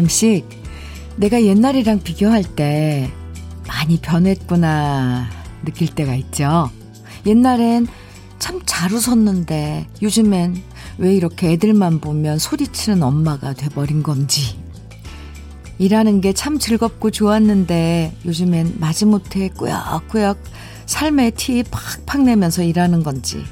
가끔씩 내가 옛날이랑 비교할 때 많이 변했구나 느낄 때가 있죠. 옛날엔 참 잘 웃었는데 요즘엔 왜 이렇게 애들만 보면 소리치는 엄마가 돼버린 건지. 일하는 게 참 즐겁고 좋았는데 요즘엔 마지못해 꾸역꾸역 삶의 티 팍팍 내면서 일하는 건지.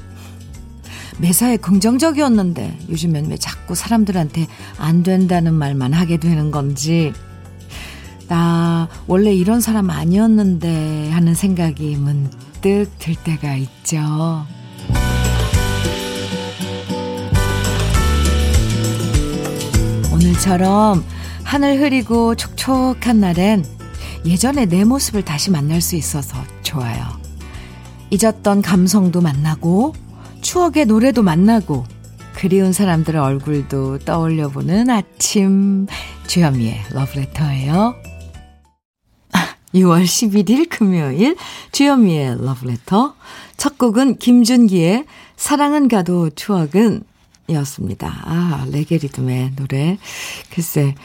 매사에 긍정적이었는데 요즘엔 왜 자꾸 사람들한테 안 된다는 말만 하게 되는 건지. 나 원래 이런 사람 아니었는데 하는 생각이 문득 들 때가 있죠. 오늘처럼 하늘 흐리고 촉촉한 날엔 예전의 내 모습을 다시 만날 수 있어서 좋아요. 잊었던 감성도 만나고 추억의 노래도 만나고 그리운 사람들의 얼굴도 떠올려보는 아침 주현미의 러브레터예요. 6월 11일 금요일 주현미의 러브레터 첫 곡은 김준기의 사랑은 가도 추억은 이었습니다. 아, 레게 리듬의 노래. 글쎄,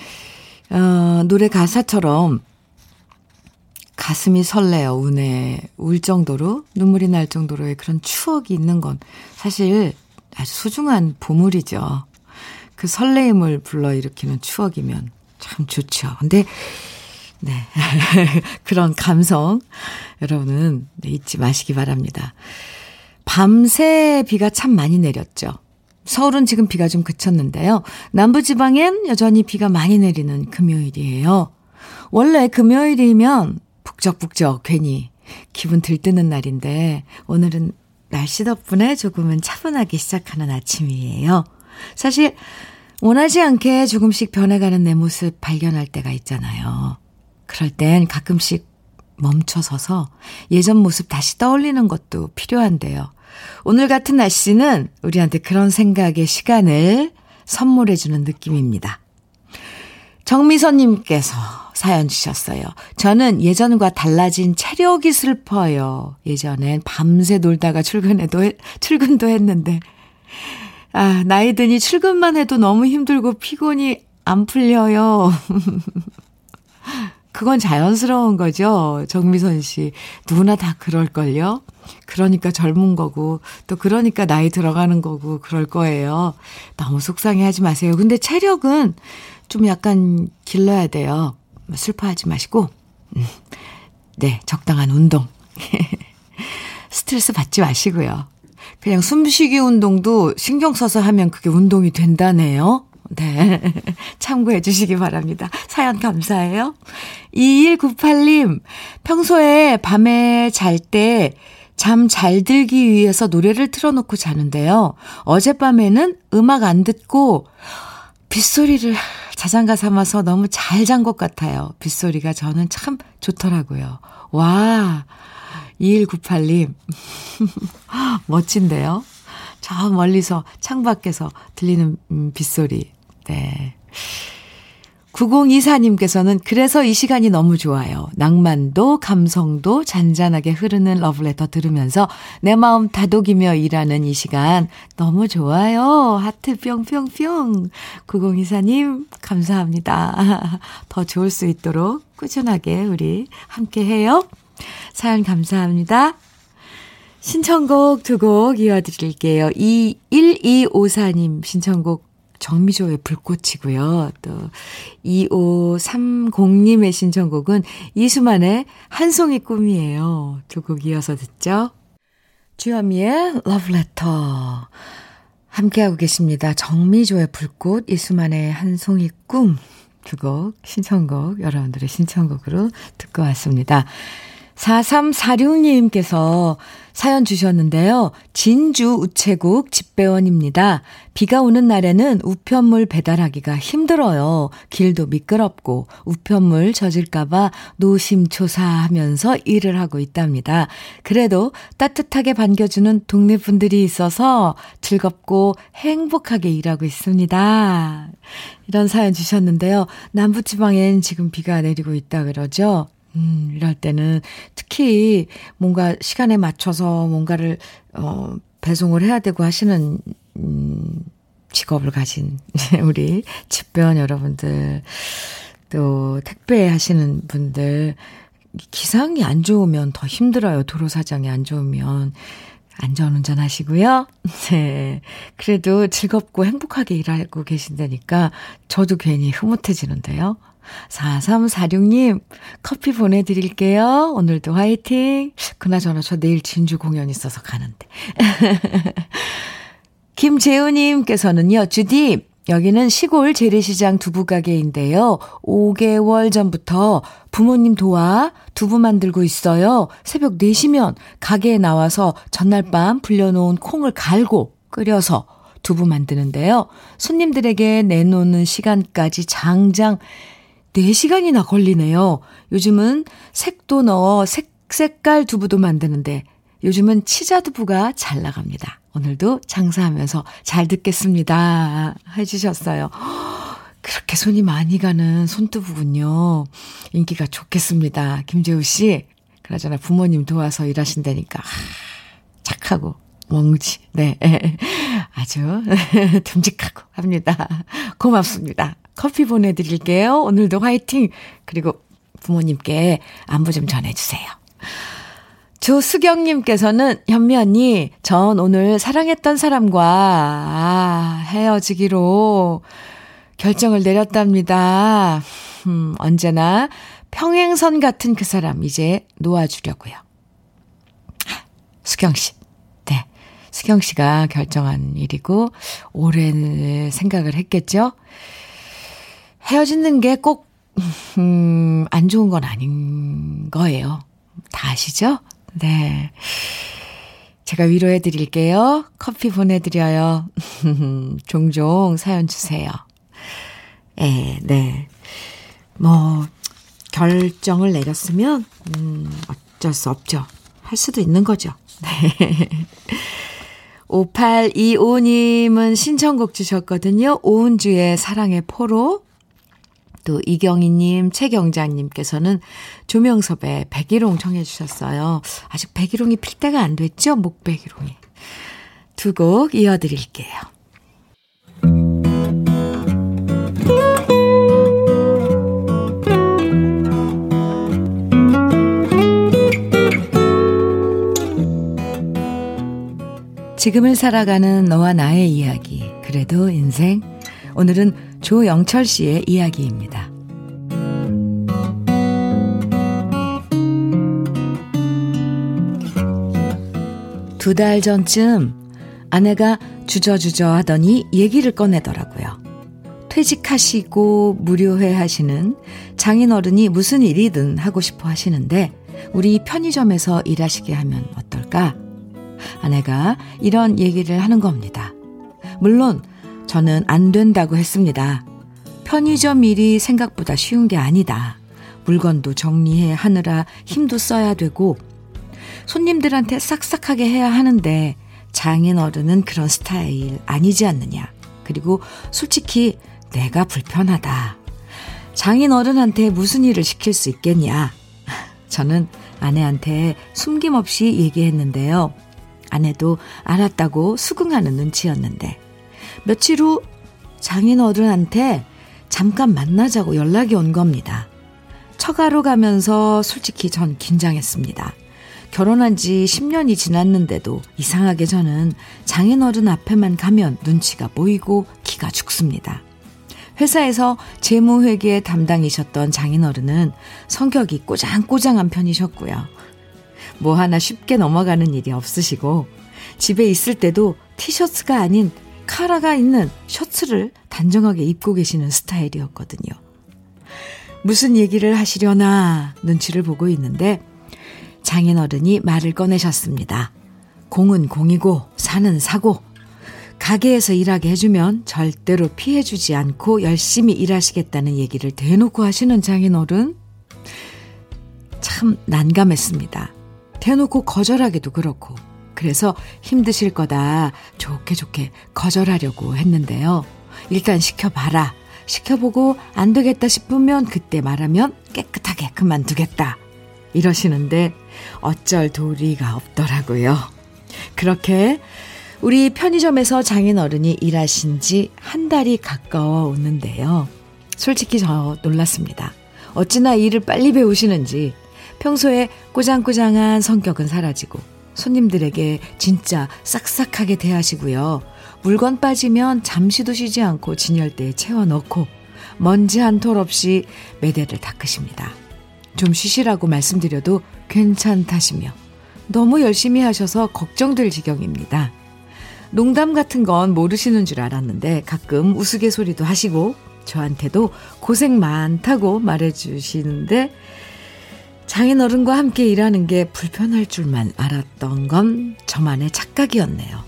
어, 노래 가사처럼 가슴이 설레어 운에 울 정도로 눈물이 날 정도로의 그런 추억이 있는 건 사실 아주 소중한 보물이죠. 그 설레임을 불러일으키는 추억이면 참 좋죠. 근데 네. 그런 감성 여러분은 잊지 마시기 바랍니다. 밤새 비가 참 많이 내렸죠. 서울은 지금 비가 좀 그쳤는데요. 남부지방엔 여전히 비가 많이 내리는 금요일이에요. 원래 금요일이면 북적북적 괜히 기분 들뜨는 날인데 오늘은 날씨 덕분에 조금은 차분하게 시작하는 아침이에요. 사실 원하지 않게 조금씩 변해가는 내 모습 발견할 때가 있잖아요. 그럴 땐 가끔씩 멈춰서서 예전 모습 다시 떠올리는 것도 필요한데요. 오늘 같은 날씨는 우리한테 그런 생각의 시간을 선물해주는 느낌입니다. 정미선님께서 사연 주셨어요. 저는 예전과 달라진 체력이 슬퍼요. 예전엔 밤새 놀다가 출근해도, 출근도 했는데. 아, 나이 드니 출근만 해도 너무 힘들고 피곤이 안 풀려요. 그건 자연스러운 거죠. 정미선 씨. 누구나 다 그럴걸요? 그러니까 젊은 거고, 또 그러니까 나이 들어가는 거고, 그럴 거예요. 너무 속상해 하지 마세요. 근데 체력은 좀 약간 길러야 돼요. 슬퍼하지 마시고, 음, 네, 적당한 운동. 스트레스 받지 마시고요. 그냥 숨쉬기 운동도 신경 써서 하면 그게 운동이 된다네요. 네. 참고해 주시기 바랍니다. 사연 감사해요. 2198님, 평소에 밤에 잘 때 잠 잘 들기 위해서 노래를 틀어놓고 자는데요. 어젯밤에는 음악 안 듣고 빗소리를 자장가 삼아서 너무 잘 잔 것 같아요. 빗소리가 저는 참 좋더라고요. 와, 2198님. 멋진데요? 저 멀리서 창밖에서 들리는 음, 빗소리. 네. 9024님께서는 그래서 이 시간이 너무 좋아요. 낭만도 감성도 잔잔하게 흐르는 러브레터 들으면서 내 마음 다독이며 일하는 이 시간 너무 좋아요. 하트 뿅뿅뿅. 9024님 감사합니다. 더 좋을 수 있도록 꾸준하게 우리 함께 해요. 사연 감사합니다. 신청곡 두 곡 이어드릴게요. 21254님 신청곡 정미조의 불꽃이고요. 또 2530님의 신청곡은 이수만의 한 송이 꿈이에요. 두 곡 이어서 듣죠. 주현미의 러브레터 함께하고 계십니다. 정미조의 불꽃, 이수만의 한 송이 꿈 두 곡 신청곡 여러분들의 신청곡으로 듣고 왔습니다. 4346님께서 사연 주셨는데요. 진주 우체국 집배원입니다. 비가 오는 날에는 우편물 배달하기가 힘들어요. 길도 미끄럽고 우편물 젖을까봐 노심초사하면서 일을 하고 있답니다. 그래도 따뜻하게 반겨주는 동네 분들이 있어서 즐겁고 행복하게 일하고 있습니다. 이런 사연 주셨는데요. 남부지방엔 지금 비가 내리고 있다 그러죠. 음, 이럴 때는 특히 뭔가 시간에 맞춰서 뭔가를, 어, 배송을 해야 되고 하시는, 음, 직업을 가진 우리 집배원 여러분들, 또 택배 하시는 분들, 기상이 안 좋으면 더 힘들어요. 도로 사정이 안 좋으면. 안전운전 하시고요. 네. 그래도 즐겁고 행복하게 일하고 계신다니까 저도 괜히 흐뭇해지는데요. 4346님, 커피 보내드릴게요. 오늘도 화이팅. 그나저나 저 내일 진주 공연 있어서 가는데. 김재우님께서는요, 주디, 여기는 시골 재래시장 두부가게인데요. 5개월 전부터 부모님 도와 두부 만들고 있어요. 새벽 4시면 가게에 나와서 전날 밤 불려놓은 콩을 갈고 끓여서 두부 만드는데요. 손님들에게 내놓는 시간까지 장장 4시간이나 걸리네요. 요즘은 색도 넣어 색, 색깔 두부도 만드는데 요즘은 치자두부가 잘 나갑니다. 오늘도 장사하면서 잘 듣겠습니다. 해주셨어요. 그렇게 손이 많이 가는 손두부군요. 인기가 좋겠습니다. 김재우 씨. 그러잖아 부모님 도와서 일하신다니까. 착하고 멍지. 네. 아주 듬직하고 합니다. 고맙습니다. 커피 보내드릴게요. 오늘도 화이팅! 그리고 부모님께 안부 좀 전해주세요. 조수경님께서는 현미 언니, 전 오늘 사랑했던 사람과 아, 헤어지기로 결정을 내렸답니다. 음, 언제나 평행선 같은 그 사람 이제 놓아주려고요. 수경 씨, 네, 수경 씨가 결정한 일이고 오랜 생각을 했겠죠. 헤어지는 게 꼭, 음, 안 좋은 건 아닌 거예요. 다 아시죠? 네. 제가 위로해 드릴게요. 커피 보내드려요. 종종 사연 주세요. 예, 네. 뭐, 결정을 내렸으면, 음, 어쩔 수 없죠. 할 수도 있는 거죠. 네. 5825님은 신청곡 주셨거든요. 오은주의 사랑의 포로. 또 이경희님, 최경자님께서는 조명섭의 백일홍 청해 주셨어요. 아직 백일홍이 필 때가 안 됐죠? 목백일홍이. 두 곡 이어드릴게요. 지금을 살아가는 너와 나의 이야기. 그래도 인생. 오늘은 조영철 씨의 이야기입니다. 두 달 전쯤 아내가 주저주저 하더니 얘기를 꺼내더라고요. 퇴직하시고 무료회 하시는 장인어른이 무슨 일이든 하고 싶어 하시는데 우리 편의점에서 일하시게 하면 어떨까? 아내가 이런 얘기를 하는 겁니다. 물론 저는 안 된다고 했습니다. 편의점 일이 생각보다 쉬운 게 아니다. 물건도 정리해 하느라 힘도 써야 되고, 손님들한테 싹싹하게 해야 하는데, 장인 어른은 그런 스타일 아니지 않느냐. 그리고 솔직히 내가 불편하다. 장인 어른한테 무슨 일을 시킬 수 있겠냐. 저는 아내한테 숨김없이 얘기했는데요. 아내도 알았다고 수긍하는 눈치였는데, 며칠 후 장인 어른한테 잠깐 만나자고 연락이 온 겁니다. 처가로 가면서 솔직히 전 긴장했습니다. 결혼한 지 10년이 지났는데도 이상하게 저는 장인 어른 앞에만 가면 눈치가 보이고 기가 죽습니다. 회사에서 재무회계 담당이셨던 장인어른은 성격이 꼬장꼬장한 편이셨고요. 뭐 하나 쉽게 넘어가는 일이 없으시고 집에 있을 때도 티셔츠가 아닌 카라가 있는 셔츠를 단정하게 입고 계시는 스타일이었거든요. 무슨 얘기를 하시려나 눈치를 보고 있는데 장인어른이 말을 꺼내셨습니다. 공은 공이고 사는 사고 가게에서 일하게 해주면 절대로 피해주지 않고 열심히 일하시겠다는 얘기를 대놓고 하시는 장인어른 참 난감했습니다. 대놓고 거절하기도 그렇고 그래서 힘드실 거다 좋게 좋게 거절하려고 했는데요. 일단 시켜봐라. 시켜보고 안 되겠다 싶으면 그때 말하면 깨끗하게 그만두겠다. 이러시는데 어쩔 도리가 없더라고요. 그렇게 우리 편의점에서 장인 어른이 일하신 지 한 달이 가까워 오는데요. 솔직히 저 놀랐습니다. 어찌나 일을 빨리 배우시는지 평소에 꾸장꾸장한 성격은 사라지고 손님들에게 진짜 싹싹하게 대하시고요. 물건 빠지면 잠시도 쉬지 않고 진열대에 채워 넣고 먼지 한 톨 없이 매대를 닦으십니다. 좀 쉬시라고 말씀드려도 괜찮다시며 너무 열심히 하셔서 걱정될 지경입니다. 농담 같은 건 모르시는 줄 알았는데 가끔 우스갯소리도 하시고 저한테도 고생 많다고 말해주시는데 장인어른과 함께 일하는 게 불편할 줄만 알았던 건 저만의 착각이었네요.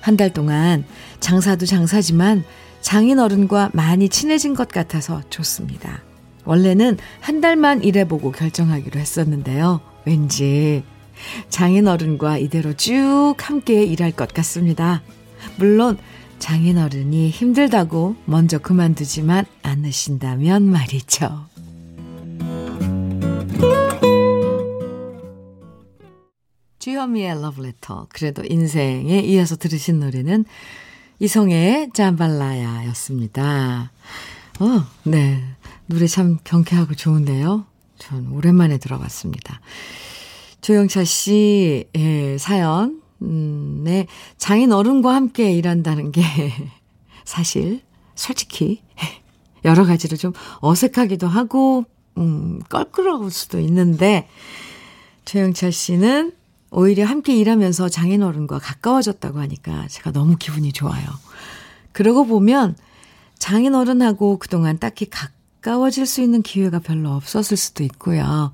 한 달 동안 장사도 장사지만 장인어른과 많이 친해진 것 같아서 좋습니다. 원래는 한 달만 일해보고 결정하기로 했었는데요. 왠지 장인어른과 이대로 쭉 함께 일할 것 같습니다. 물론 장인어른이 힘들다고 먼저 그만두지만 않으신다면 말이죠. 주현미의 러브레터. 그래도 인생에 이어서 들으신 노래는 이성의 짬발라야 였습니다. 어, 네. 노래 참 경쾌하고 좋은데요. 전 오랜만에 들어봤습니다. 조영철 씨의 예, 사연, 음, 네. 장인 어른과 함께 일한다는 게 사실, 솔직히, 여러 가지로 좀 어색하기도 하고, 음, 껄끄러울 수도 있는데, 조영철 씨는 오히려 함께 일하면서 장인어른과 가까워졌다고 하니까 제가 너무 기분이 좋아요. 그러고 보면 장인어른하고 그동안 딱히 가까워질 수 있는 기회가 별로 없었을 수도 있고요.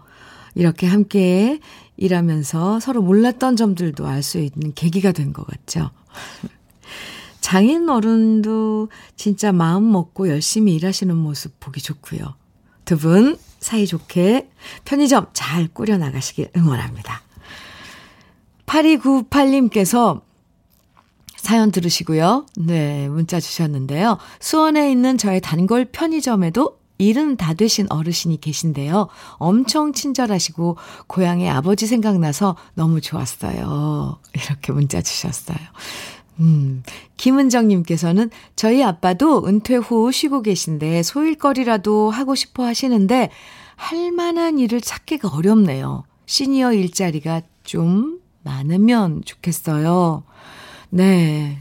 이렇게 함께 일하면서 서로 몰랐던 점들도 알 수 있는 계기가 된 것 같죠. 장인 어른도 진짜 마음 먹고 열심히 일하시는 모습 보기 좋고요. 두 분 사이좋게 편의점 잘 꾸려나가시길 응원합니다. 8298님께서 사연 들으시고요. 네, 문자 주셨는데요. 수원에 있는 저의 단골 편의점에도 일은 다 되신 어르신이 계신데요. 엄청 친절하시고 고향의 아버지 생각나서 너무 좋았어요. 이렇게 문자 주셨어요. 음, 김은정님께서는 저희 아빠도 은퇴 후 쉬고 계신데 소일거리라도 하고 싶어 하시는데 할 만한 일을 찾기가 어렵네요. 시니어 일자리가 좀 많으면 좋겠어요. 네.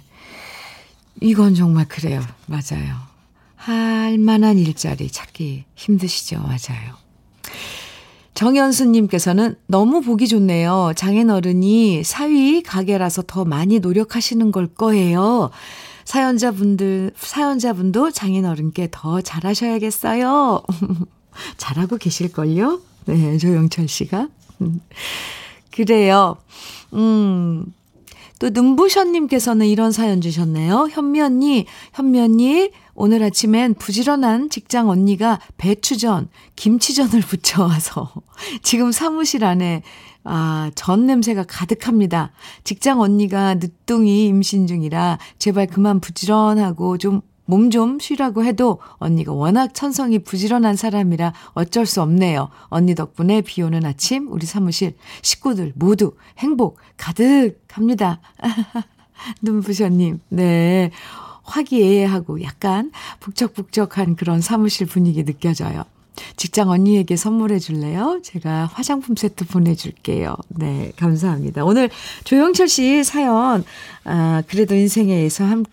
이건 정말 그래요. 맞아요. 할 만한 일자리 찾기 힘드시죠? 맞아요. 정연수님께서는 너무 보기 좋네요. 장인어른이 사위 가게라서 더 많이 노력하시는 걸 거예요. 사연자분들, 사연자분도 장인어른께 더 잘하셔야겠어요. 잘하고 계실걸요? 네, 조영철 씨가. 그래요. 음. 또 눈부션님께서는 이런 사연 주셨네요. 현미 언니, 현미 언니, 오늘 아침엔 부지런한 직장 언니가 배추전, 김치전을 부쳐와서 지금 사무실 안에 아, 전 냄새가 가득합니다. 직장 언니가 늦둥이 임신 중이라 제발 그만 부지런하고 좀 몸 좀 쉬라고 해도 언니가 워낙 천성이 부지런한 사람이라 어쩔 수 없네요. 언니 덕분에 비 오는 아침 우리 사무실 식구들 모두 행복 가득합니다. 눈부셔님, 네. 화기애애하고 약간 북적북적한 그런 사무실 분위기 느껴져요. 직장 언니에게 선물해 줄래요? 제가 화장품 세트 보내줄게요. 네, 감사합니다. 오늘 조영철 씨 사연, 아, 그래도 인생에서 함,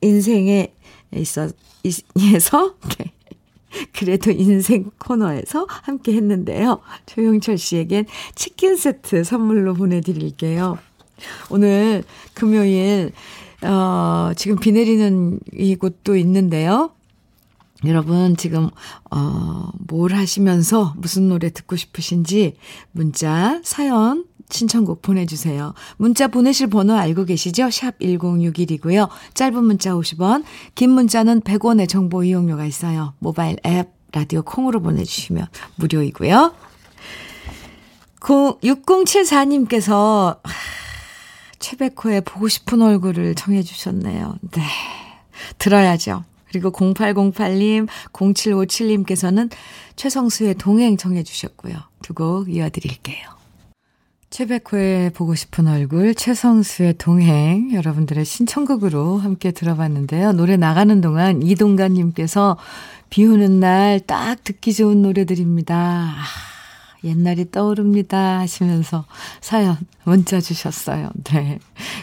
인생에 있어, 에서, 그래도 인생 코너에서 함께 했는데요. 조용철 씨에겐 치킨 세트 선물로 보내드릴게요. 오늘 금요일, 어, 지금 비 내리는 이곳도 있는데요. 여러분, 지금, 어, 뭘 하시면서 무슨 노래 듣고 싶으신지 문자, 사연 신청곡 보내주세요. 문자 보내실 번호 알고 계시죠? 샵 1061이고요. 짧은 문자 50원, 긴 문자는 100원의 정보 이용료가 있어요. 모바일 앱, 라디오 콩으로 보내주시면 무료이고요. 6074님께서 최백호의 보고 싶은 얼굴을 청해주셨네요. 네. 들어야죠. 그리고 0808님, 0757님께서는 최성수의 동행 청해주셨고요. 두 곡 이어드릴게요. 최백호의 보고 싶은 얼굴, 최성수의 동행, 여러분들의 신청곡으로 함께 들어봤는데요. 노래 나가는 동안 이동관님께서 비 오는 날 딱 듣기 좋은 노래들입니다. 아, 옛날이 떠오릅니다 하시면서 사연 문자 주셨어요. 네.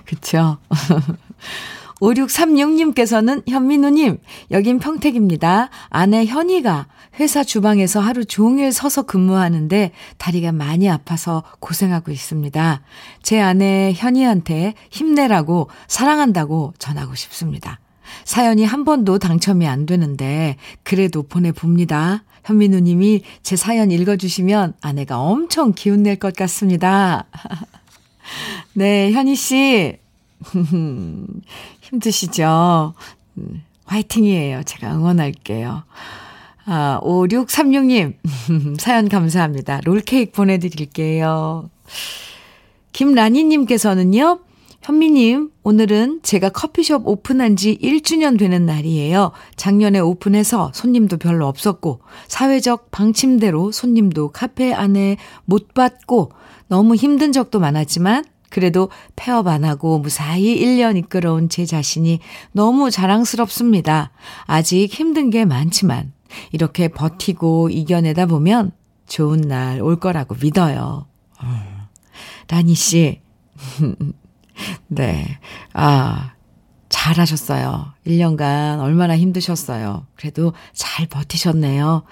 그쵸. 5636님께서는 현민우님, 여긴 평택입니다. 아내 현이가 회사 주방에서 하루 종일 서서 근무하는데 다리가 많이 아파서 고생하고 있습니다. 제 아내 현이한테 힘내라고 사랑한다고 전하고 싶습니다. 사연이 한 번도 당첨이 안 되는데 그래도 보내봅니다. 현민우 님이 제 사연 읽어주시면 아내가 엄청 기운낼 것 같습니다. 네, 현희 씨. 힘드시죠? 음, 화이팅이에요. 제가 응원할게요. 아, 5636님, 사연 감사합니다. 롤케이크 보내드릴게요. 김라니님께서는요, 현미님, 오늘은 제가 커피숍 오픈한 지 1주년 되는 날이에요. 작년에 오픈해서 손님도 별로 없었고, 사회적 방침대로 손님도 카페 안에 못 받고, 너무 힘든 적도 많았지만, 그래도 폐업 안 하고 무사히 1년 이끌어온 제 자신이 너무 자랑스럽습니다. 아직 힘든 게 많지만, 이렇게 버티고 이겨내다 보면 좋은 날 올 거라고 믿어요. 어. 라니 씨. 네. 아, 잘하셨어요. 1년간 얼마나 힘드셨어요. 그래도 잘 버티셨네요.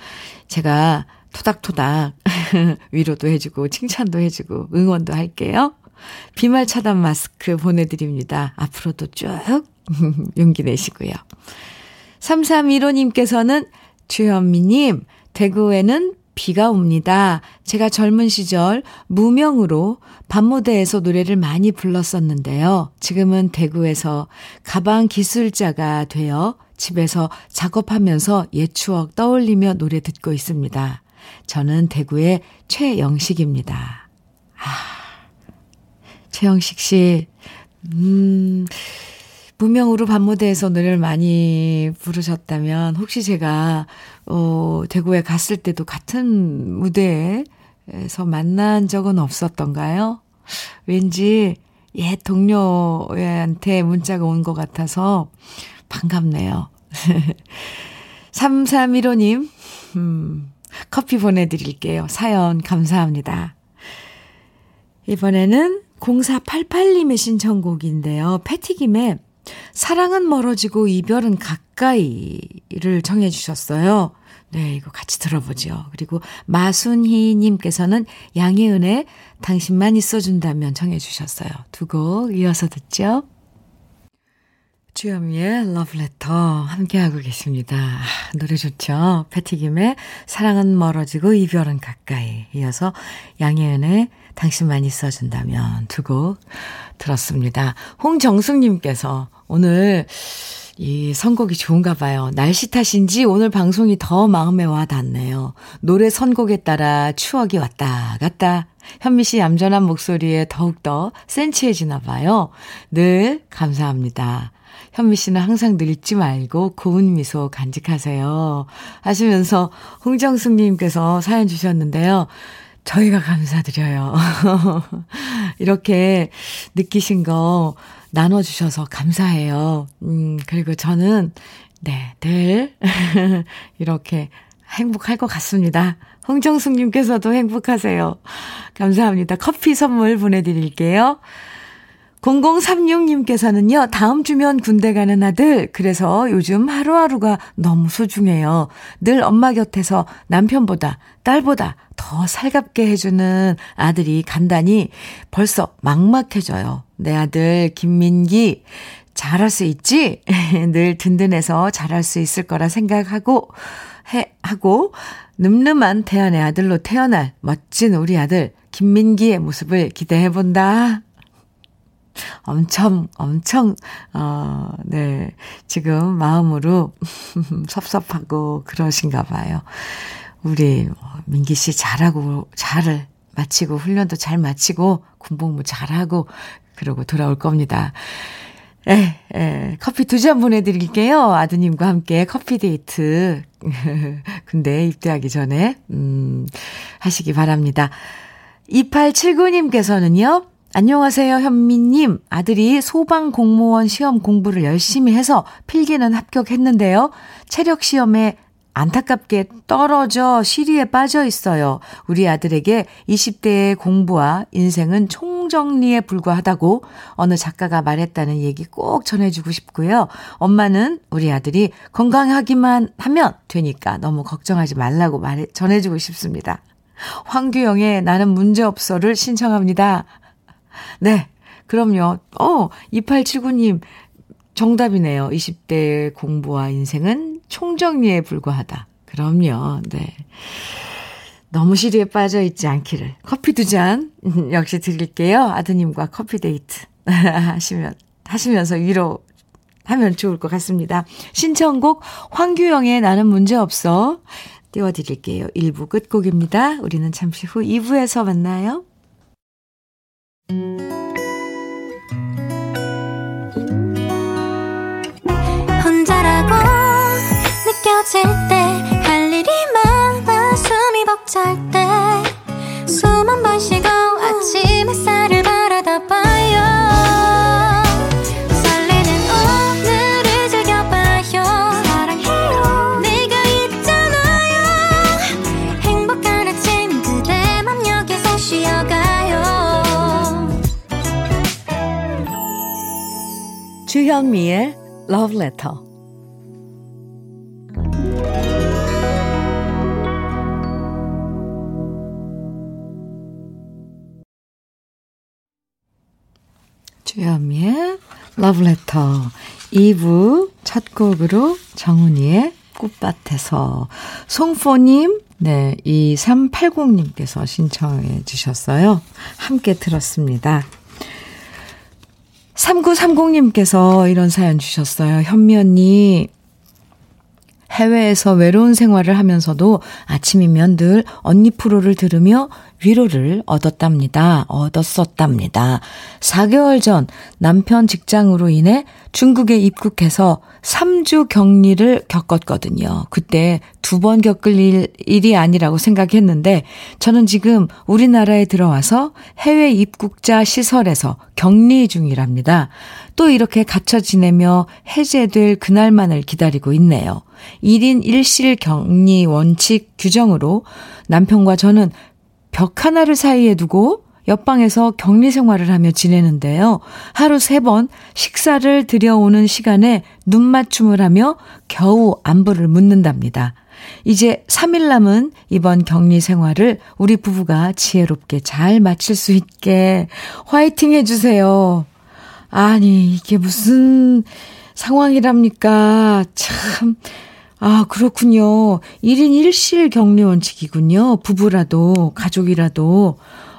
제가 토닥토닥 위로도 해주고 칭찬도 해주고 응원도 할게요. 비말 차단 마스크 보내드립니다. 앞으로도 쭉 용기 내시고요. 3315님께서는 주현미님, 대구에는 비가 옵니다. 제가 젊은 시절 무명으로 밤무대에서 노래를 많이 불렀었는데요. 지금은 대구에서 가방 기술자가 되어 집에서 작업하면서 옛 추억 떠올리며 노래 듣고 있습니다. 저는 대구의 최영식입니다. 아, 최영식 씨, 음, 무명으로 밤무대에서 노래를 많이 부르셨다면 혹시 제가 어 대구에 갔을 때도 같은 무대에서 만난 적은 없었던가요? 왠지 옛 동료한테 문자가 온 것 같아서 반갑네요. 3315님, 음, 커피 보내드릴게요. 사연 감사합니다. 이번에는 0488님의 신청곡인데요. 패티김의 사랑은 멀어지고 이별은 가까이를 청해 주셨어요. 네, 이거 같이 들어보죠. 그리고 마순희 님께서는 양혜은의 당신만 있어준다면 청해 주셨어요. 두 곡 이어서 듣죠. 주현미의 러브레터 함께하고 계십니다. 아, 노래 좋죠? 패티김의 사랑은 멀어지고 이별은 가까이 이어서 양혜은의 당신만 있어준다면 두곡 들었습니다. 홍정숙님께서 오늘 이 선곡이 좋은가 봐요. 날씨 탓인지 오늘 방송이 더 마음에 와 닿네요. 노래 선곡에 따라 추억이 왔다 갔다. 현미 씨 얌전한 목소리에 더욱더 센치해지나 봐요. 늘 감사합니다. 현미 씨는 항상 늙지 말고 고운 미소 간직하세요. 하시면서 홍정숙님께서 사연 주셨는데요. 저희가 감사드려요. 이렇게 느끼신 거 나눠주셔서 감사해요. 음, 그리고 저는, 네, 늘 이렇게 행복할 것 같습니다. 홍정숙님께서도 행복하세요. 감사합니다. 커피 선물 보내드릴게요. 0036님께서는요, 다음 주면 군대 가는 아들, 그래서 요즘 하루하루가 너무 소중해요. 늘 엄마 곁에서 남편보다, 딸보다 더 살갑게 해주는 아들이 간다니 벌써 막막해져요. 내 아들, 김민기, 잘할 수 있지? 늘 든든해서 잘할 수 있을 거라 생각하고, 해, 하고, 늠름한 태연의 아들로 태어날 멋진 우리 아들, 김민기의 모습을 기대해본다. 엄청, 엄청, 어, 네. 지금 마음으로 섭섭하고 그러신가 봐요. 우리 뭐 민기 씨 잘하고, 잘을 마치고, 훈련도 잘 마치고, 군복무 잘하고, 그러고 돌아올 겁니다. 에, 에, 커피 두 잔 보내드릴게요. 아드님과 함께 커피 데이트. 근데 입대하기 전에, 음, 하시기 바랍니다. 2879님께서는요, 안녕하세요, 현미님. 아들이 소방 공무원 시험 공부를 열심히 해서 필기는 합격했는데요. 체력 시험에 안타깝게 떨어져 시리에 빠져 있어요. 우리 아들에게 20대의 공부와 인생은 총정리에 불과하다고 어느 작가가 말했다는 얘기 꼭 전해주고 싶고요. 엄마는 우리 아들이 건강하기만 하면 되니까 너무 걱정하지 말라고 말해, 전해주고 싶습니다. 황규영의 나는 문제없어를 신청합니다. 네. 그럼요. 어, 2879님, 정답이네요. 20대 공부와 인생은 총정리에 불과하다. 그럼요. 네. 너무 시리에 빠져 있지 않기를. 커피 두 잔, 역시 드릴게요. 아드님과 커피 데이트 하시면, 하시면서 위로 하면 좋을 것 같습니다. 신청곡 황규영의 나는 문제 없어 띄워 드릴게요. 1부 끝곡입니다. 우리는 잠시 후 2부에서 만나요. 혼자라고 느껴질 때 할 일이 많아 숨이 벅찰 때 숨 한 번 쉬고 아침 햇살을 바라다 봐 주현미의 Love Letter. 주현미의 Love Letter 2부 첫 곡으로 정훈이의 꽃밭에서 송포님 네, 2380님께서 신청해 주셨어요. 함께 들었습니다. 3930님께서 이런 사연 주셨어요. 현미 언니, 해외에서 외로운 생활을 하면서도 아침이면 늘 언니 프로를 들으며 위로를 얻었답니다. 얻었었답니다. 4개월 전 남편 직장으로 인해 중국에 입국해서 3주 격리를 겪었거든요. 그때 두 번 겪을 일, 일이 아니라고 생각했는데 저는 지금 우리나라에 들어와서 해외 입국자 시설에서 격리 중이랍니다. 또 이렇게 갇혀 지내며 해제될 그날만을 기다리고 있네요. 1인 1실 격리 원칙 규정으로 남편과 저는 벽 하나를 사이에 두고 옆방에서 격리 생활을 하며 지내는데요. 하루 세 번 식사를 들여오는 시간에 눈 맞춤을 하며 겨우 안부를 묻는답니다. 이제 3일 남은 이번 격리 생활을 우리 부부가 지혜롭게 잘 마칠 수 있게 화이팅 해주세요. 아니, 이게 무슨 상황이랍니까? 참. 아, 그렇군요. 1인 1실 격리 원칙이군요. 부부라도, 가족이라도.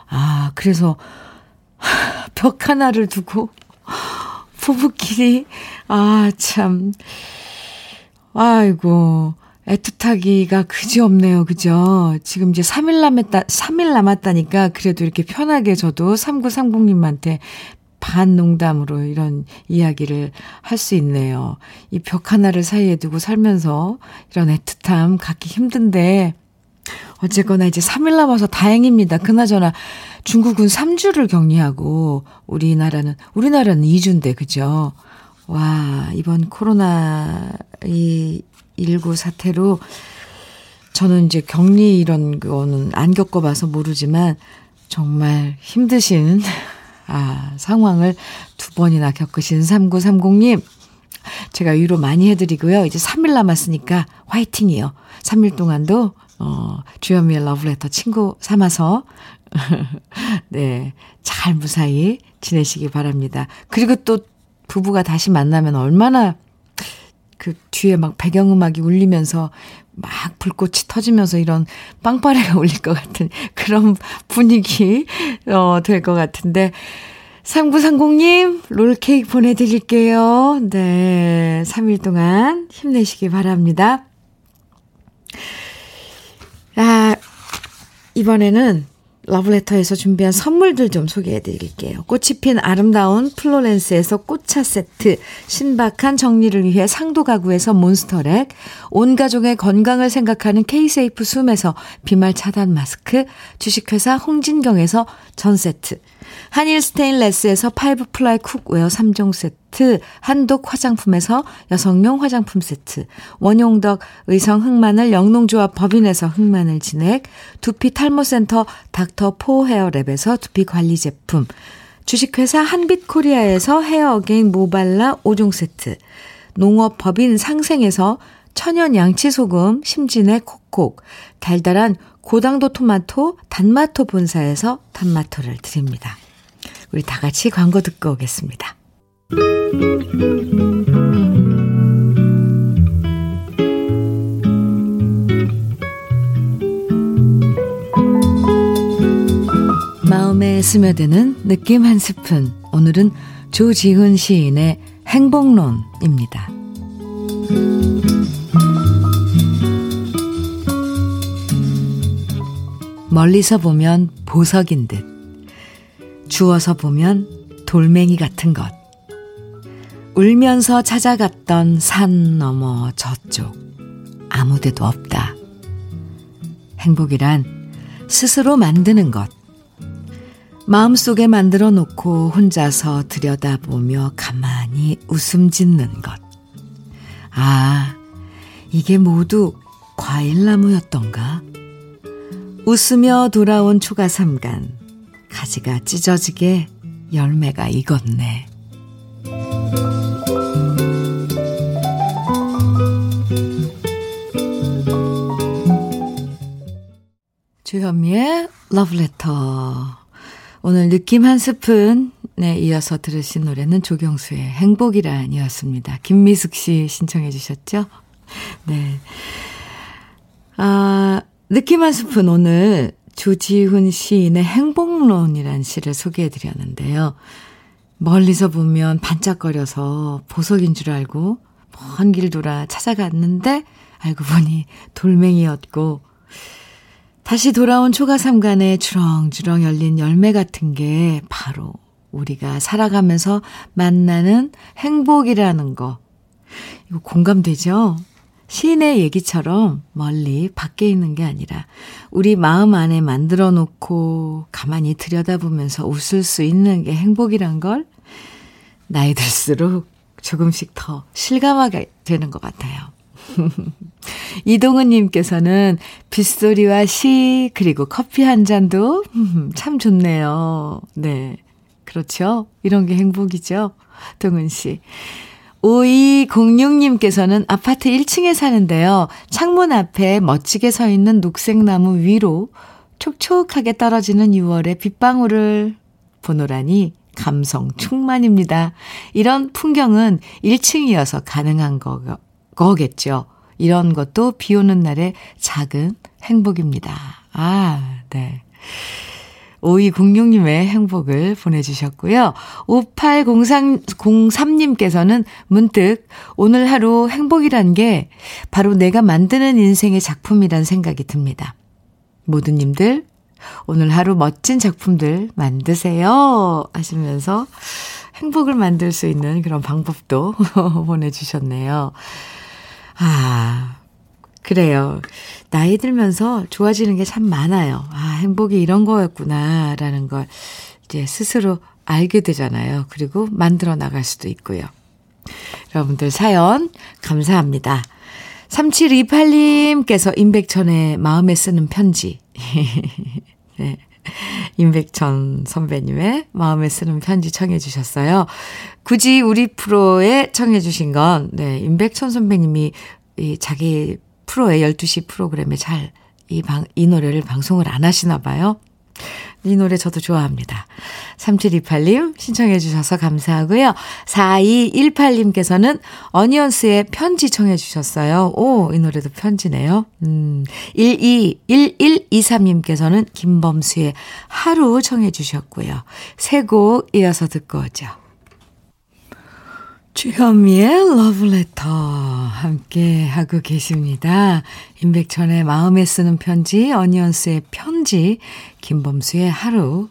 아, 그래서, 벽 하나를 두고, 부부끼리, 아, 참. 아이고, 애틋하기가 그지 없네요. 그죠? 지금 이제 3일 남았다, 3일 남았다니까, 그래도 이렇게 편하게 저도 3930님한테 반 농담으로 이런 이야기를 할 수 있네요. 이 벽 하나를 사이에 두고 살면서 이런 애틋함 갖기 힘든데, 어쨌거나 이제 3일 남아서 다행입니다. 그나저나 중국은 3주를 격리하고 우리나라는, 우리나라는 2주인데, 그죠? 와, 이번 코로나 이 19 사태로 저는 이제 격리 이런 거는 안 겪어봐서 모르지만 정말 힘드신 아, 상황을 두 번이나 겪으신 3930님, 제가 위로 많이 해드리고요. 이제 3일 남았으니까 화이팅이요. 3일 동안도, 어, 주현미의 러브레터 친구 삼아서, 네, 잘 무사히 지내시기 바랍니다. 그리고 또 부부가 다시 만나면 얼마나 그 뒤에 막 배경음악이 울리면서 막 불꽃이 터지면서 이런 빵빠레가 울릴 것 같은 그런 분위기, 어, 될 것 같은데. 3930님, 롤케이크 보내드릴게요. 네. 3일 동안 힘내시기 바랍니다. 아, 이번에는 러브레터에서 준비한 선물들 좀 소개해 드릴게요. 꽃이 핀 아름다운 플로렌스에서 꽃차 세트, 신박한 정리를 위해 상도 가구에서 몬스터랙, 온 가족의 건강을 생각하는 케이세이프 숨에서 비말 차단 마스크, 주식회사 홍진경에서 전 세트, 한일 스테인레스에서 five ply cookware 3종 세트, 한독 화장품에서 여성용 화장품 세트, 원용덕 의성 흑마늘 영농조합 법인에서 흑마늘 진액, 두피 탈모센터 닥터 포 헤어랩에서 두피 관리 제품, 주식회사 한빛코리아에서 헤어 어게인 모발라 5종 세트, 농업법인 상생에서 천연 양치소금 심진의 콕콕, 달달한 고당도 토마토 단마토 본사에서 단마토를 드립니다. 우리 다 같이 광고 듣고 오겠습니다. 마음에 스며드는 느낌 한 스푼. 오늘은 조지훈 시인의 행복론입니다. 멀리서 보면 보석인 듯. 주워서 보면 돌멩이 같은 것. 울면서 찾아갔던 산 너머 저쪽. 아무 데도 없다. 행복이란 스스로 만드는 것. 마음속에 만들어 놓고 혼자서 들여다보며 가만히 웃음 짓는 것. 아, 이게 모두 과일나무였던가? 웃으며 돌아온 초가 삼간. 가지가 찢어지게 열매가 익었네. 주현미의 러브레터. 오늘 느낌 한 스푼에 이어서 들으신 노래는 조경수의 행복이란이었습니다. 김미숙 씨 신청해 주셨죠? 네. 아, 느낌 한 스푼 오늘 조지훈 시인의 행복론이란 시를 소개해 드렸는데요. 멀리서 보면 반짝거려서 보석인 줄 알고 먼 길 돌아 찾아갔는데 알고 보니 돌멩이였고 다시 돌아온 초가삼간에 주렁주렁 열린 열매 같은 게 바로 우리가 살아가면서 만나는 행복이라는 거. 이거 공감되죠? 시인의 얘기처럼 멀리 밖에 있는 게 아니라 우리 마음 안에 만들어 놓고 가만히 들여다보면서 웃을 수 있는 게 행복이란 걸 나이 들수록 조금씩 더 실감하게 되는 것 같아요. 이동은님께서는 빗소리와 시, 그리고 커피 한 잔도 참 좋네요. 네. 그렇죠. 이런 게 행복이죠. 동은 씨. 5206님께서는 아파트 1층에 사는데요. 창문 앞에 멋지게 서 있는 녹색나무 위로 촉촉하게 떨어지는 6월의 빗방울을 보노라니 감성 충만입니다. 이런 풍경은 1층이어서 가능한 거, 거겠죠. 이런 것도 비 오는 날의 작은 행복입니다. 아, 네. 5206님의 행복을 보내주셨고요. 5803님께서는 문득 오늘 하루 행복이란 게 바로 내가 만드는 인생의 작품이란 생각이 듭니다. 모두님들, 오늘 하루 멋진 작품들 만드세요. 하시면서 행복을 만들 수 있는 그런 방법도 보내주셨네요. 아, 그래요. 나이 들면서 좋아지는 게 참 많아요. 아, 행복이 이런 거였구나라는 걸 이제 스스로 알게 되잖아요. 그리고 만들어 나갈 수도 있고요. 여러분들 사연 감사합니다. 3728님께서 임백천의 마음에 쓰는 편지. 네. 임백천 선배님의 마음에 쓰는 편지 청해 주셨어요. 굳이 우리 프로에 청해 주신 건, 네, 임백천 선배님이 이 자기 프로의 12시 프로그램에 잘 이 방, 이 노래를 방송을 안 하시나 봐요. 이 노래 저도 좋아합니다. 3728님 신청해 주셔서 감사하고요. 4218님께서는 어니언스의 편지 청해 주셨어요. 오, 이 노래도 편지네요. 음, 121123님께서는 김범수의 하루 청해 주셨고요. 세 곡 이어서 듣고 오죠. 주현미의 러브레터 함께 하고 계십니다. 임백천의 마음에 쓰는 편지, 어니언스의 편지, 김범수의 하루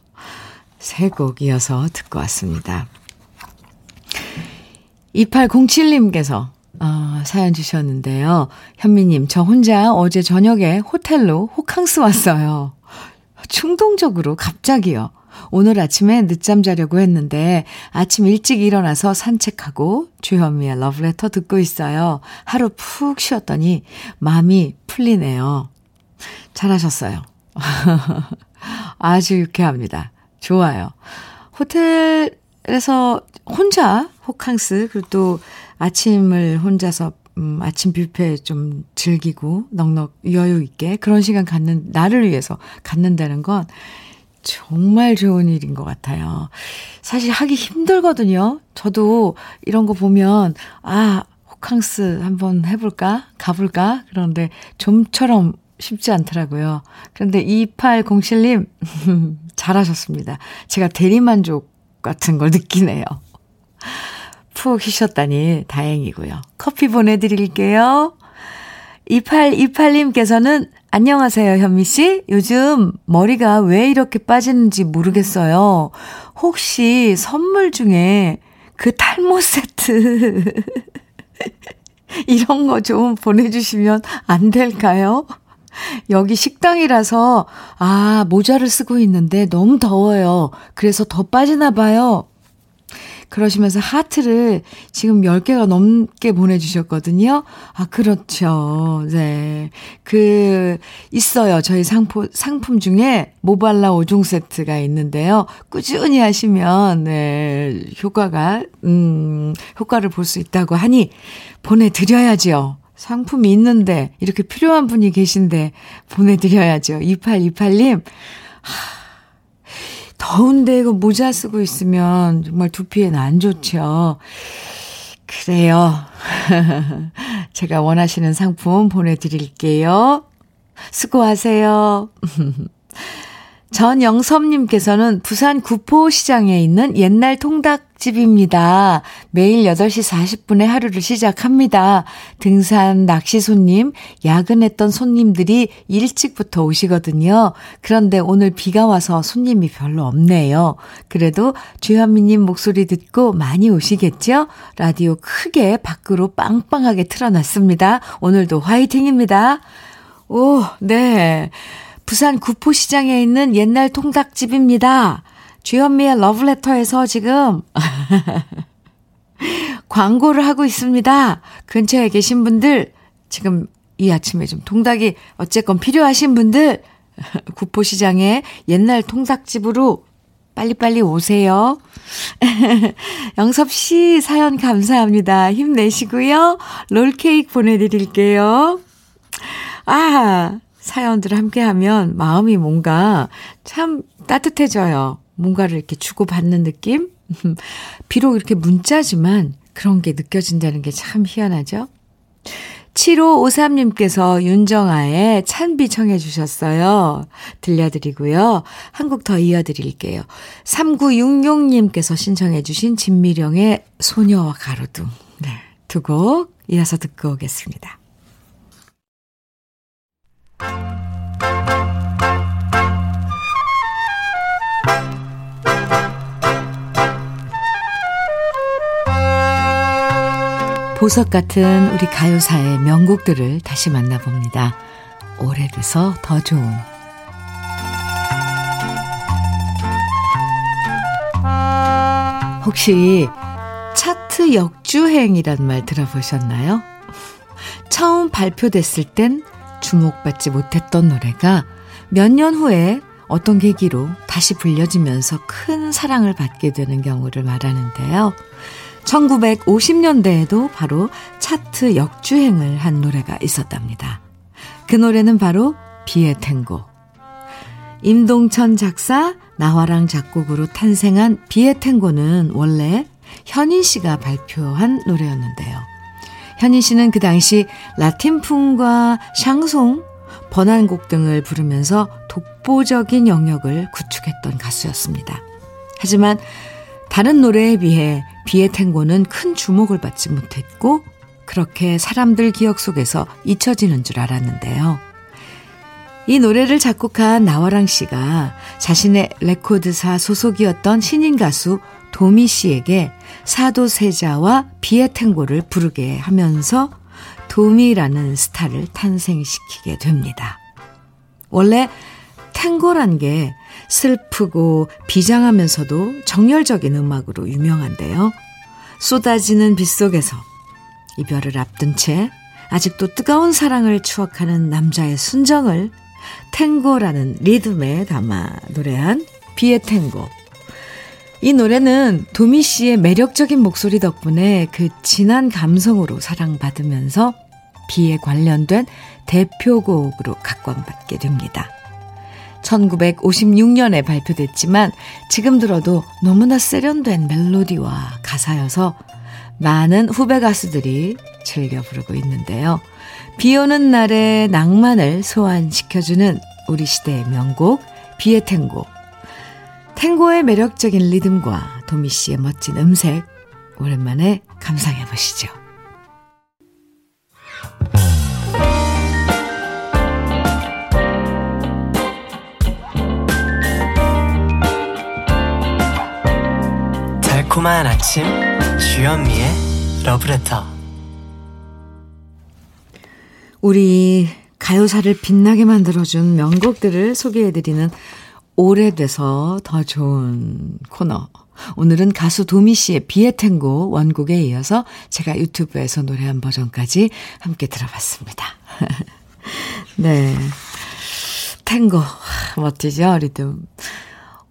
세 곡 이어서 듣고 왔습니다. 2807님께서 어, 사연 주셨는데요. 현미님, 저 혼자 어제 저녁에 호텔로 호캉스 왔어요. 충동적으로 갑자기요. 오늘 아침에 늦잠 자려고 했는데 아침 일찍 일어나서 산책하고 주현미의 러브레터 듣고 있어요. 하루 푹 쉬었더니 마음이 풀리네요. 잘하셨어요. 아주 유쾌합니다. 좋아요. 호텔에서 혼자 호캉스 그리고 또 아침을 혼자서 음, 아침 뷔페 좀 즐기고 넉넉 여유 있게 그런 시간 갖는 나를 위해서 갖는다는 건 정말 좋은 일인 것 같아요. 사실 하기 힘들거든요. 저도 이런 거 보면, 아, 호캉스 한번 해볼까? 가볼까? 그런데 좀처럼 쉽지 않더라고요. 그런데 2807님, 잘하셨습니다. 제가 대리만족 같은 걸 느끼네요. 푹 쉬셨다니 다행이고요. 커피 보내드릴게요. 2828님께서는 안녕하세요, 현미 씨. 요즘 머리가 왜 이렇게 빠지는지 모르겠어요. 혹시 선물 중에 그 탈모 세트 이런 거 좀 보내주시면 안 될까요? 여기 식당이라서, 아, 모자를 쓰고 있는데 너무 더워요. 그래서 더 빠지나 봐요. 그러시면서 하트를 지금 10개가 넘게 보내주셨거든요. 아, 그렇죠. 네. 그, 있어요. 저희 상품, 상품 중에 모발라 5종 세트가 있는데요. 꾸준히 하시면, 네, 효과가, 음, 효과를 볼 수 있다고 하니 보내드려야죠. 상품이 있는데, 이렇게 필요한 분이 계신데, 보내드려야죠. 2828님. 하, 더운데 이거 모자 쓰고 있으면 정말 두피에는 안 좋죠. 그래요. 제가 원하시는 상품 보내드릴게요. 수고하세요. 전영섭님께서는 부산 구포시장에 있는 옛날 통닭집입니다. 매일 8시 40분에 하루를 시작합니다. 등산 낚시 손님, 야근했던 손님들이 일찍부터 오시거든요. 그런데 오늘 비가 와서 손님이 별로 없네요. 그래도 주현미님 목소리 듣고 많이 오시겠죠? 라디오 크게 밖으로 빵빵하게 틀어놨습니다. 오늘도 화이팅입니다. 오, 네. 부산 구포시장에 있는 옛날 통닭집입니다. 주현미의 러브레터에서 지금 광고를 하고 있습니다. 근처에 계신 분들, 지금 이 아침에 좀 통닭이 어쨌건 필요하신 분들, 구포시장에 옛날 통닭집으로 빨리빨리 오세요. 영섭 씨 사연 감사합니다. 힘내시고요. 롤케이크 보내드릴게요. 아, 사연들 함께 하면 마음이 뭔가 참 따뜻해져요. 뭔가를 이렇게 주고받는 느낌? 비록 이렇게 문자지만 그런 게 느껴진다는 게 참 희한하죠? 7553님께서 윤정아의 찬비 청해 주셨어요. 들려드리고요. 한곡더 이어드릴게요. 3966님께서 신청해 주신 진미령의 소녀와 가로등. 네. 두 곡 이어서 듣고 오겠습니다. 보석 같은 우리 가요사의 명곡들을 다시 만나봅니다. 오래돼서 더 좋은 혹시 차트 역주행이란 말 들어보셨나요? 처음 발표됐을 땐 주목받지 못했던 노래가 몇 년 후에 어떤 계기로 다시 불려지면서 큰 사랑을 받게 되는 경우를 말하는데요. 1950년대에도 바로 차트 역주행을 한 노래가 있었답니다. 그 노래는 바로 비의 탱고. 임동천 작사, 나화랑 작곡으로 탄생한 비의 탱고는 원래 현인 씨가 발표한 노래였는데요. 현인 씨는 그 당시 라틴풍과 샹송, 번안곡 등을 부르면서 독보적인 영역을 구축했던 가수였습니다. 하지만 다른 노래에 비해 비의 탱고는 큰 주목을 받지 못했고 그렇게 사람들 기억 속에서 잊혀지는 줄 알았는데요. 이 노래를 작곡한 나와랑 씨가 자신의 레코드사 소속이었던 신인 가수 도미 씨에게 사도세자와 비의 탱고를 부르게 하면서 도미라는 스타를 탄생시키게 됩니다. 원래 탱고란 게 슬프고 비장하면서도 정열적인 음악으로 유명한데요. 쏟아지는 빗속에서 이별을 앞둔 채 아직도 뜨거운 사랑을 추억하는 남자의 순정을 탱고라는 리듬에 담아 노래한 비의 탱고. 이 노래는 도미 씨의 매력적인 목소리 덕분에 그 진한 감성으로 사랑받으면서 비에 관련된 대표곡으로 각광받게 됩니다. 1956년에 발표됐지만 지금 들어도 너무나 세련된 멜로디와 가사여서 많은 후배 가수들이 즐겨 부르고 있는데요. 비 오는 날의 낭만을 소환시켜주는 우리 시대의 명곡 비의 탱고. 탱고의 매력적인 리듬과 도미 씨의 멋진 음색 오랜만에 감상해 보시죠. 달콤한 아침 주현미의 러브레터 우리 가요사를 빛나게 만들어준 명곡들을 소개해드리는 오래돼서 더 좋은 코너. 오늘은 가수 도미 씨의 비의 탱고 원곡에 이어서 제가 유튜브에서 노래한 버전까지 함께 들어봤습니다. 네. 탱고. 멋지죠? 리듬.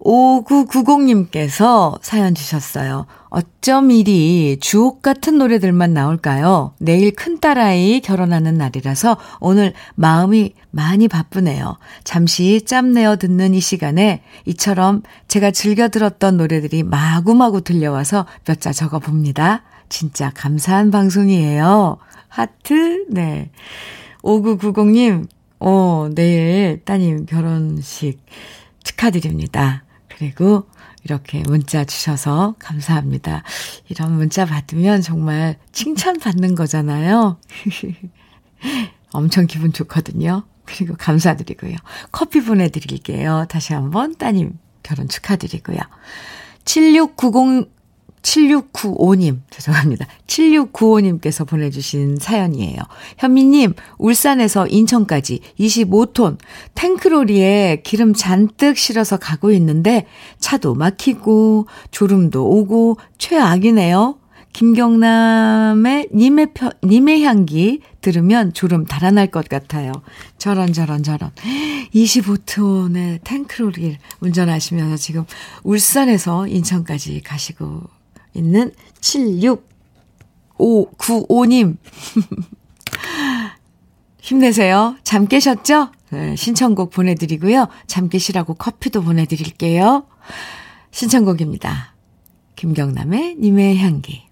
5990님께서 사연 주셨어요. 어쩜 이리 주옥 같은 노래들만 나올까요? 내일 큰딸아이 결혼하는 날이라서 오늘 마음이 많이 바쁘네요. 잠시 짬 내어 듣는 이 시간에 이처럼 제가 즐겨 들었던 노래들이 마구마구 들려와서 몇 자 적어 봅니다. 진짜 감사한 방송이에요. 하트, 네. 5990님, 어, 내일 따님 결혼식 축하드립니다. 그리고 이렇게 문자 주셔서 감사합니다. 이런 문자 받으면 정말 칭찬받는 거잖아요. 엄청 기분 좋거든요. 그리고 감사드리고요. 커피 보내드릴게요. 다시 한번 따님 결혼 축하드리고요. 7690 7695님, 죄송합니다. 7695님께서 보내주신 사연이에요. 현미님, 울산에서 인천까지 25톤 탱크로리에 기름 잔뜩 실어서 가고 있는데 차도 막히고 졸음도 오고 최악이네요. 김경남의 님의, 편, 님의 향기 들으면 졸음 달아날 것 같아요. 저런, 저런, 저런. 25톤의 탱크로리를 운전하시면서 지금 울산에서 인천까지 가시고 있는 76595님. 힘내세요. 잠 깨셨죠? 네, 신청곡 보내드리고요. 잠 깨시라고 커피도 보내드릴게요. 신청곡입니다. 김경남의 님의 향기.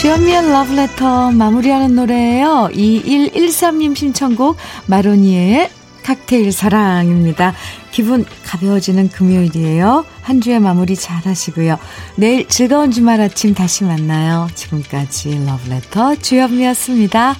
주현미의 러브레터 마무리하는 노래예요. 2113님 신청곡 마로니에의 칵테일 사랑입니다. 기분 가벼워지는 금요일이에요. 한 주의 마무리 잘 하시고요. 내일 즐거운 주말 아침 다시 만나요. 지금까지 러브레터 주현미였습니다.